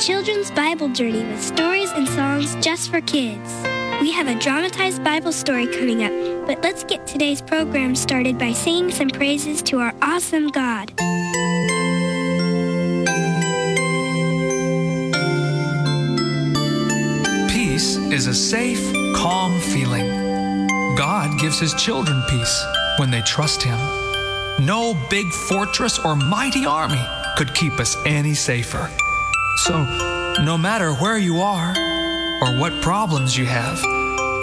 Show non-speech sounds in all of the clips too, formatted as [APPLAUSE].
Children's Bible Journey with stories and songs just for kids. We have a dramatized Bible story coming up, but let's get today's program started by singing some praises to our awesome God. Peace is a safe, calm feeling. God gives his children peace when they trust him. No big fortress or mighty army could keep us any safer. So, no matter where you are or what problems you have,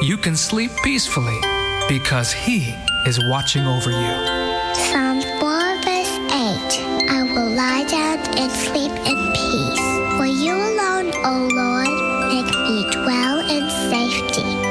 you can sleep peacefully because He is watching over you. Psalm 4, verse 8 I will lie down and sleep in peace. For you alone, O Lord, make me dwell in safety.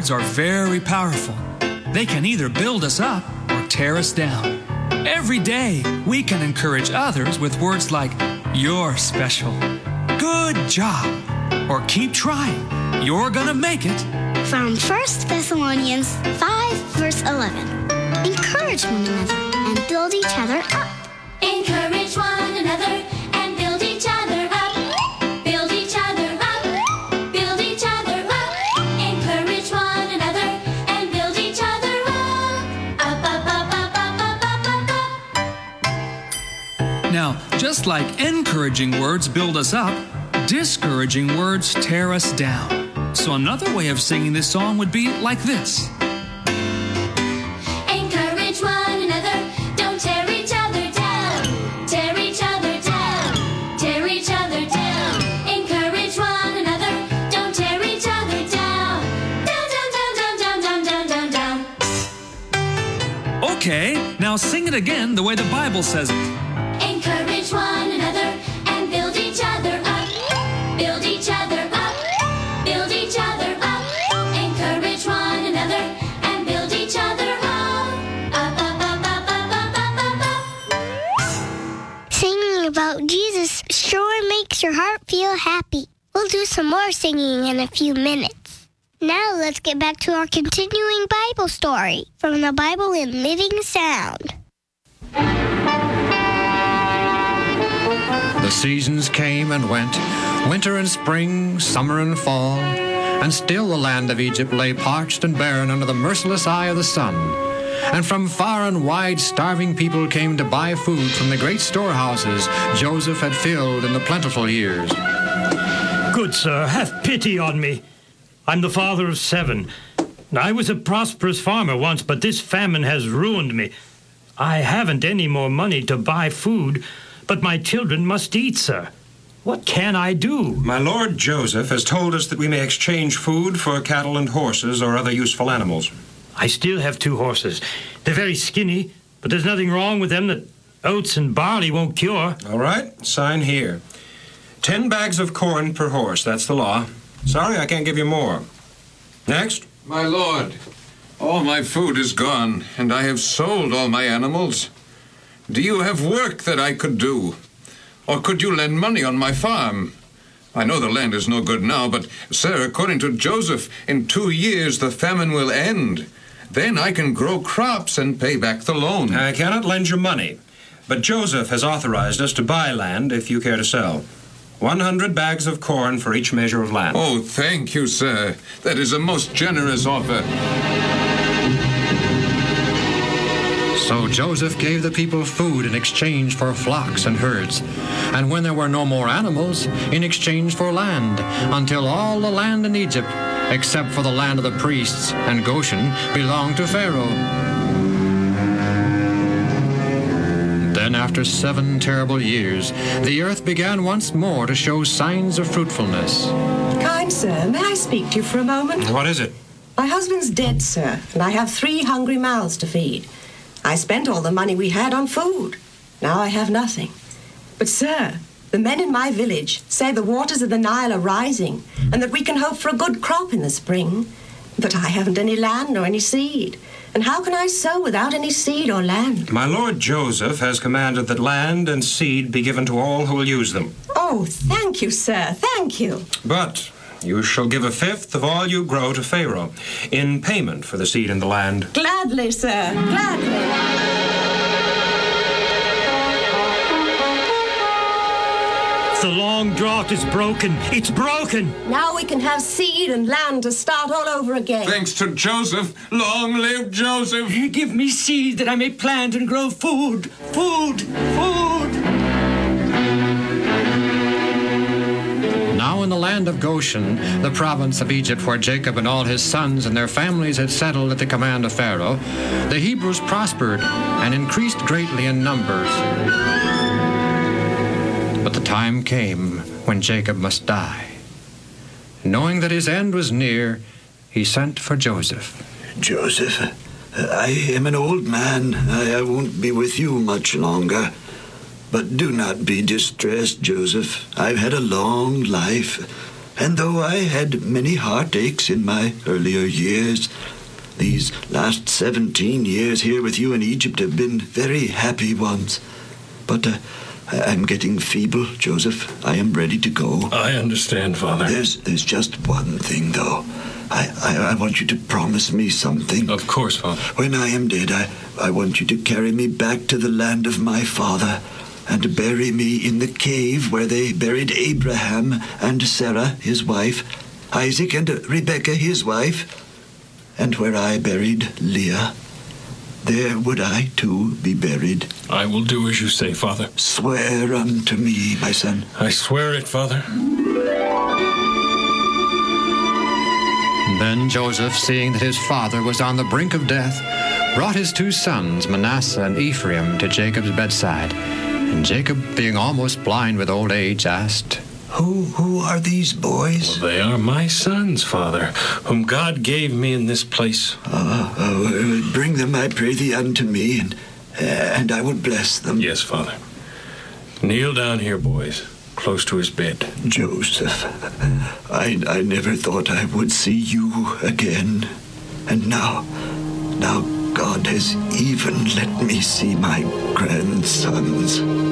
Words are very powerful. They can either build us up or tear us down. Every day, we can encourage others with words like, You're special, Good job, or Keep trying, You're gonna make it. From 1 Thessalonians 5, verse 11. Encourage one another and build each other up. Encourage one Just like encouraging words build us up, discouraging words tear us down. So, another way of singing this song would be like this. Okay, now sing it again the way the Bible says it. Some more singing in a few minutes. Now let's get back to our continuing Bible story from the Bible in Living Sound. The seasons came and went, winter and spring, summer and fall, and still the land of Egypt lay parched and barren under the merciless eye of the sun. And from far and wide, starving people came to buy food from the great storehouses Joseph had filled in the plentiful years. Good sir, have pity on me. I'm the father of seven. I was a prosperous farmer once, but this famine has ruined me. I haven't any more money to buy food, but my children must eat, sir. What can I do? My Lord Joseph has told us that we may exchange food for cattle and horses or other useful animals. I still have two horses. They're very skinny, but there's nothing wrong with them that oats and barley won't cure. All right, sign here. Ten bags of corn per horse, that's the law. Sorry, I can't give you more. Next. My lord, all my food is gone, and I have sold all my animals. Do you have work that I could do? Or could you lend money on my farm? I know the land is no good now, but, sir, according to Joseph, in two years the famine will end. Then I can grow crops and pay back the loan. I cannot lend you money, but Joseph has authorized us to buy land if you care to sell. 100 bags of corn for each measure of land. Oh, thank you, sir. That is a most generous offer. So Joseph gave the people food in exchange for flocks and herds, and when there were no more animals, in exchange for land, until all the land in Egypt, except for the land of the priests and Goshen, belonged to Pharaoh. Then, after seven terrible years, the earth began once more to show signs of fruitfulness. Kind sir, may I speak to you for a moment? What is it? My husband's dead, sir, and I have three hungry mouths to feed. I spent all the money we had on food. Now I have nothing. But, sir, the men in my village say the waters of the Nile are rising and that we can hope for a good crop in the spring. But I haven't any land or any seed. And how can I sow without any seed or land? My Lord Joseph has commanded that land and seed be given to all who will use them. Oh, thank you, sir. Thank you. But you shall give a fifth of all you grow to Pharaoh in payment for the seed and the land. Gladly, sir. Gladly. The long drought is broken. It's broken. Now we can have seed and land to start all over again. Thanks to Joseph. Long live Joseph. Give me seed that I may plant and grow food. Food. Food. Now in the land of Goshen, the province of Egypt where Jacob and all his sons and their families had settled at the command of Pharaoh, the Hebrews prospered and increased greatly in numbers. But the time came when Jacob must die. Knowing that his end was near, he sent for Joseph. Joseph, I am an old man. I, won't be with you much longer. But do not be distressed, Joseph. I've had a long life, And though I had many heartaches in my earlier years, these last 17 years here with you in Egypt have been very happy ones. But uh, I'm getting feeble, Joseph. I am ready to go. I understand, Father. There's, there's just one thing, though. I, I, I want you to promise me something. Of course, Father. When I am dead, I, I want you to carry me back to the land of my father and bury me in the cave where they buried Abraham and Sarah, his wife, Isaac and Rebekah, his wife, and where I buried Leah. There would I too be buried. I will do as you say, Father. Swear unto me, my son. I swear it, Father. Then Joseph, seeing that his father was on the brink of death, brought his two sons, Manasseh and Ephraim, to Jacob's bedside. And Jacob, being almost blind with old age, asked, Who who are these boys? Well, They are my sons, Father, whom God gave me in this place. Uh, uh, bring them, I pray thee, unto me, and, uh, and I will bless them. Yes, Father. Kneel down here, boys, close to his bed. Joseph, I, I never thought I would see you again. And now, now God has even let me see my grandsons.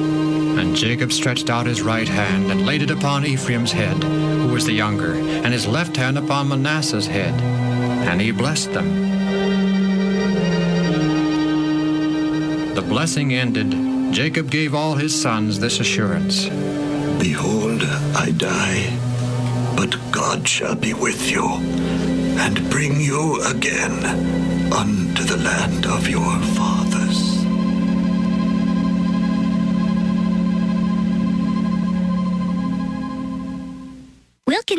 And Jacob stretched out his right hand and laid it upon Ephraim's head, who was the younger, and his left hand upon Manasseh's head. And he blessed them. The blessing ended. Jacob gave all his sons this assurance Behold, I die, but God shall be with you, and bring you again unto the land of your fathers.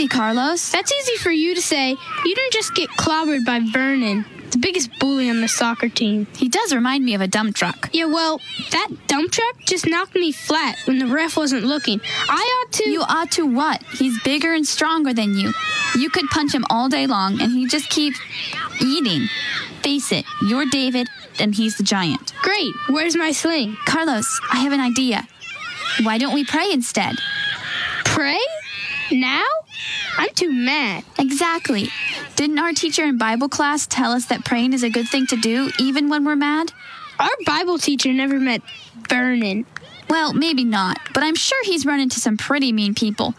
Easy, Carlos. That's easy for you to say. You didn't just get clobbered by Vernon, the biggest bully on the soccer team. He does remind me of a dump truck. Yeah, well, that dump truck just knocked me flat when the ref wasn't looking. I ought to. You ought to what? He's bigger and stronger than you. You could punch him all day long and he'd just keeps eating. Face it, you're David and he's the giant. Great. Where's my sling? Carlos, I have an idea. Why don't we pray instead? Pray? Now? I'm too mad. Exactly. Didn't our teacher in Bible class tell us that praying is a good thing to do even when we're mad? Our Bible teacher never met Vernon. Well, maybe not, but I'm sure he's run into some pretty mean people.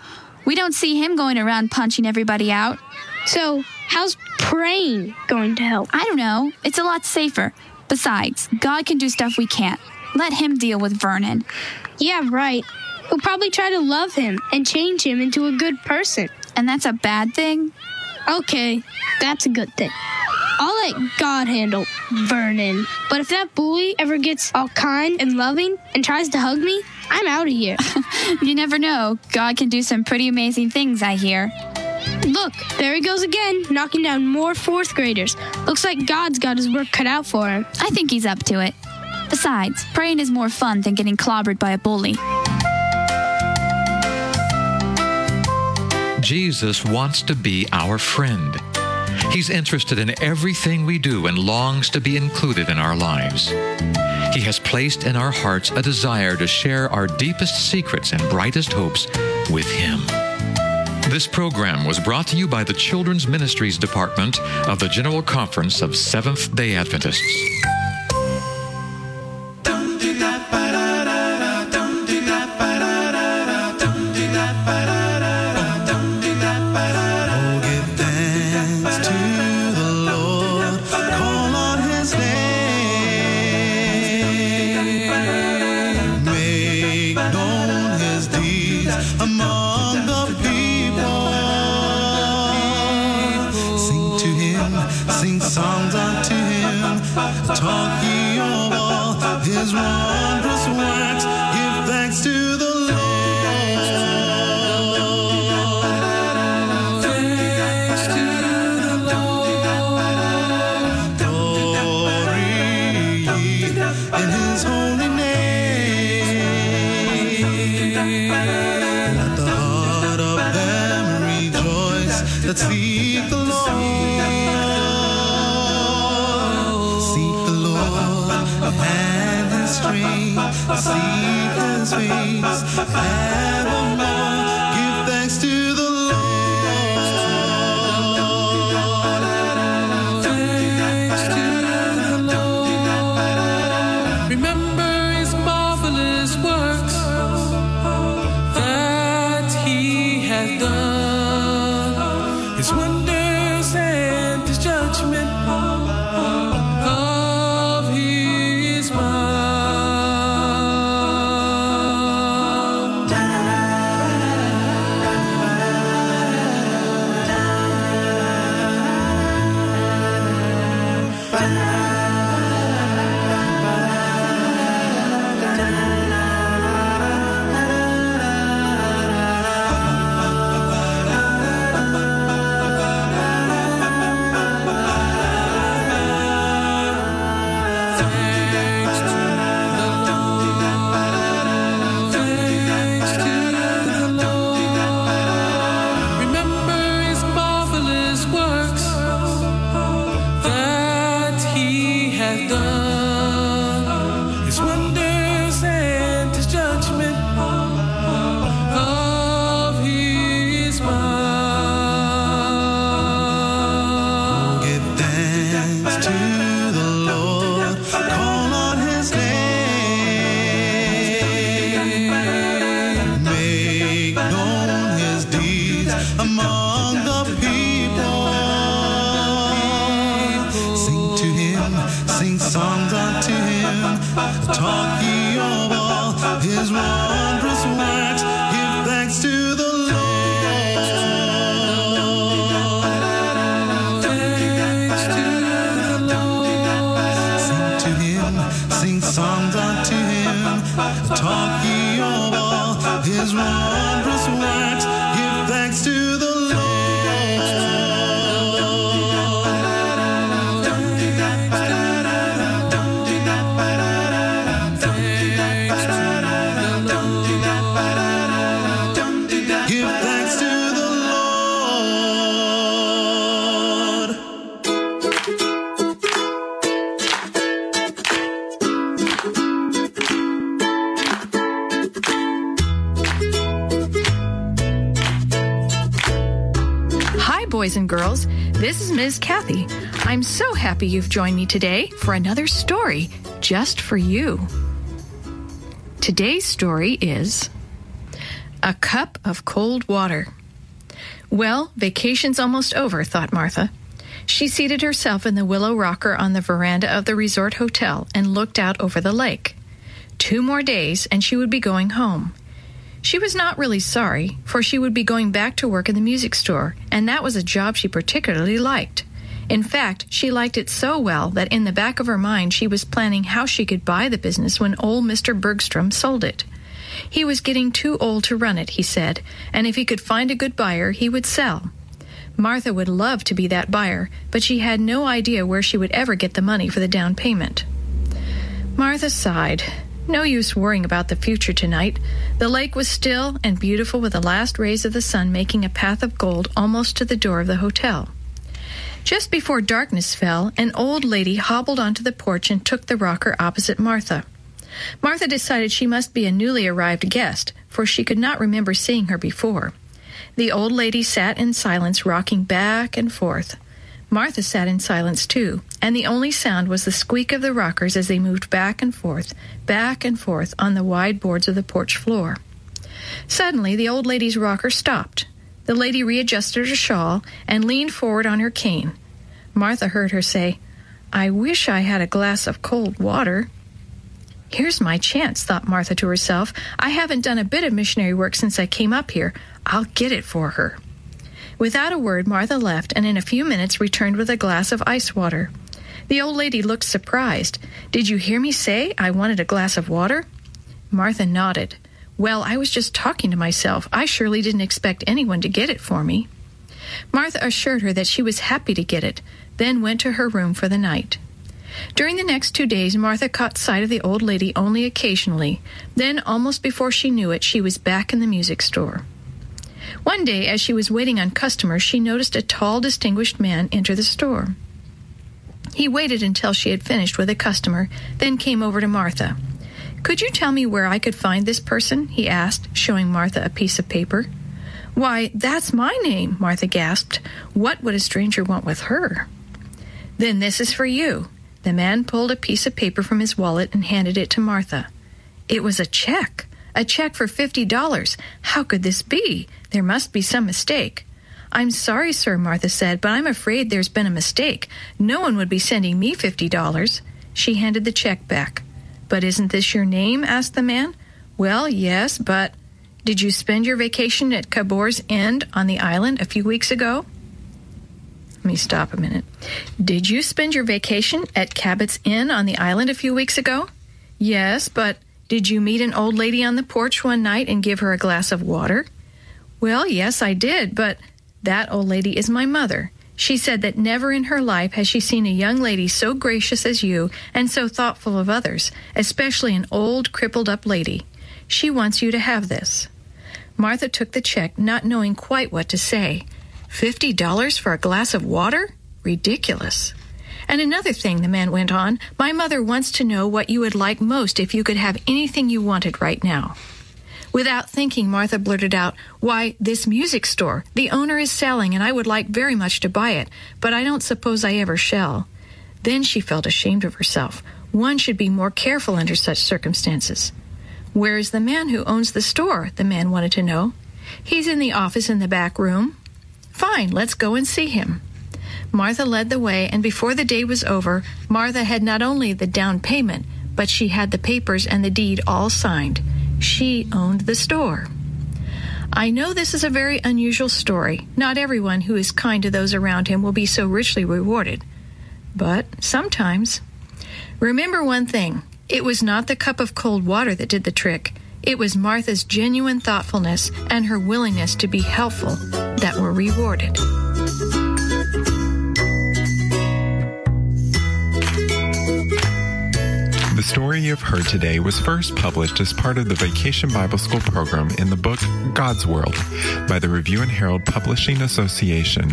We don't see him going around punching everybody out. So, How's praying going to help? I don't know. It's a lot safer. Besides, God can do stuff we can't. Let Him deal with Vernon. Yeah, right. We'll probably try to love him and change him into a good person. And that's a bad thing? Okay, that's a good thing. I'll let God handle Vernon. But if that bully ever gets all kind and loving and tries to hug me, I'm out of here. [LAUGHS] you never know. God can do some pretty amazing things, I hear. Look, there he goes again, knocking down more fourth graders. Looks like God's got his work cut out for him. I think he's up to it. Besides, praying is more fun than getting clobbered by a bully. Jesus wants to be our friend. He's interested in everything we do and longs to be included in our lives. He has placed in our hearts a desire to share our deepest secrets and brightest hopes with Him. This program was brought to you by the Children's Ministries Department of the General Conference of Seventh day Adventists. Boys and girls. This is Ms. Kathy. I'm so happy you've joined me today for another story just for you. Today's story is A Cup of Cold Water. Well, vacation's almost over, thought Martha. She seated herself in the willow rocker on the veranda of the resort hotel and looked out over the lake. Two more days, and she would be going home. She was not really sorry, for she would be going back to work in the music store, and that was a job she particularly liked. In fact, she liked it so well that in the back of her mind she was planning how she could buy the business when old Mr. Bergstrom sold it. He was getting too old to run it, he said, and if he could find a good buyer, he would sell. Martha would love to be that buyer, but she had no idea where she would ever get the money for the down payment. Martha sighed. No use worrying about the future tonight. The lake was still and beautiful with the last rays of the sun making a path of gold almost to the door of the hotel. Just before darkness fell, an old lady hobbled onto the porch and took the rocker opposite Martha. Martha decided she must be a newly arrived guest, for she could not remember seeing her before. The old lady sat in silence, rocking back and forth. Martha sat in silence too, and the only sound was the squeak of the rockers as they moved back and forth, back and forth on the wide boards of the porch floor. Suddenly, the old lady's rocker stopped. The lady readjusted her shawl and leaned forward on her cane. Martha heard her say, I wish I had a glass of cold water. Here's my chance, thought Martha to herself. I haven't done a bit of missionary work since I came up here. I'll get it for her. Without a word, Martha left and in a few minutes returned with a glass of ice water. The old lady looked surprised. Did you hear me say I wanted a glass of water? Martha nodded. Well, I was just talking to myself. I surely didn't expect anyone to get it for me. Martha assured her that she was happy to get it, then went to her room for the night. During the next two days, Martha caught sight of the old lady only occasionally. Then, almost before she knew it, she was back in the music store. One day, as she was waiting on customers, she noticed a tall, distinguished man enter the store. He waited until she had finished with a customer, then came over to Martha. Could you tell me where I could find this person? he asked, showing Martha a piece of paper. Why, that's my name, Martha gasped. What would a stranger want with her? Then this is for you. The man pulled a piece of paper from his wallet and handed it to Martha. It was a check. A check for fifty dollars. How could this be? There must be some mistake. I'm sorry, sir, Martha said, but I'm afraid there's been a mistake. No one would be sending me fifty dollars. She handed the check back. But isn't this your name? asked the man. Well, yes, but did you spend your vacation at Cabor's End on the island a few weeks ago? Let me stop a minute. Did you spend your vacation at Cabot's Inn on the island a few weeks ago? Yes, but did you meet an old lady on the porch one night and give her a glass of water? Well, yes, I did, but that old lady is my mother. She said that never in her life has she seen a young lady so gracious as you and so thoughtful of others, especially an old, crippled up lady. She wants you to have this. Martha took the check, not knowing quite what to say. Fifty dollars for a glass of water? Ridiculous. And another thing, the man went on, my mother wants to know what you would like most if you could have anything you wanted right now. Without thinking, Martha blurted out, Why, this music store. The owner is selling, and I would like very much to buy it, but I don't suppose I ever shall. Then she felt ashamed of herself. One should be more careful under such circumstances. Where is the man who owns the store? The man wanted to know. He's in the office in the back room. Fine, let's go and see him. Martha led the way, and before the day was over, Martha had not only the down payment, but she had the papers and the deed all signed. She owned the store. I know this is a very unusual story. Not everyone who is kind to those around him will be so richly rewarded. But sometimes. Remember one thing it was not the cup of cold water that did the trick. It was Martha's genuine thoughtfulness and her willingness to be helpful that were rewarded. The story you've heard today was first published as part of the Vacation Bible School program in the book God's World by the Review and Herald Publishing Association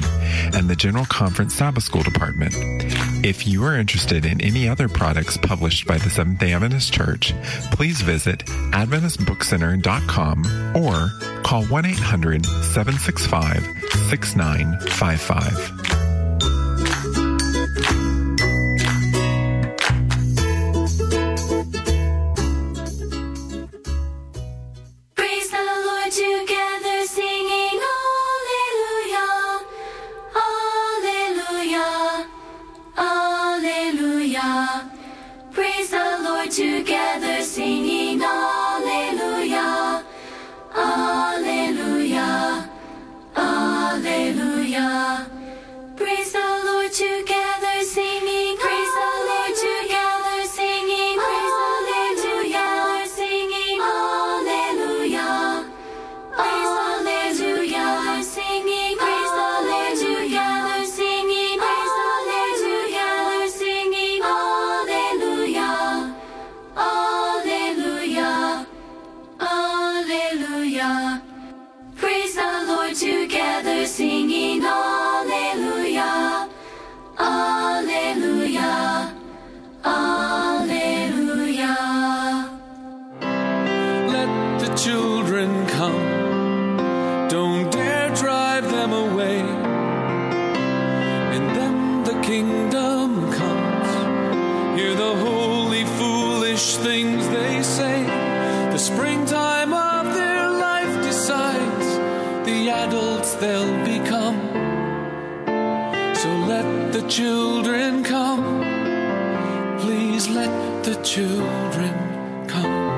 and the General Conference Sabbath School Department. If you are interested in any other products published by the Seventh day Adventist Church, please visit AdventistBookCenter.com or call 1 800 765 6955. children come. Please let the children come.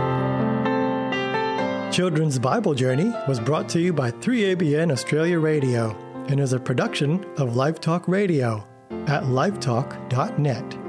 Children's Bible Journey was brought to you by 3ABN Australia Radio and is a production of Life Talk Radio at lifetalk.net.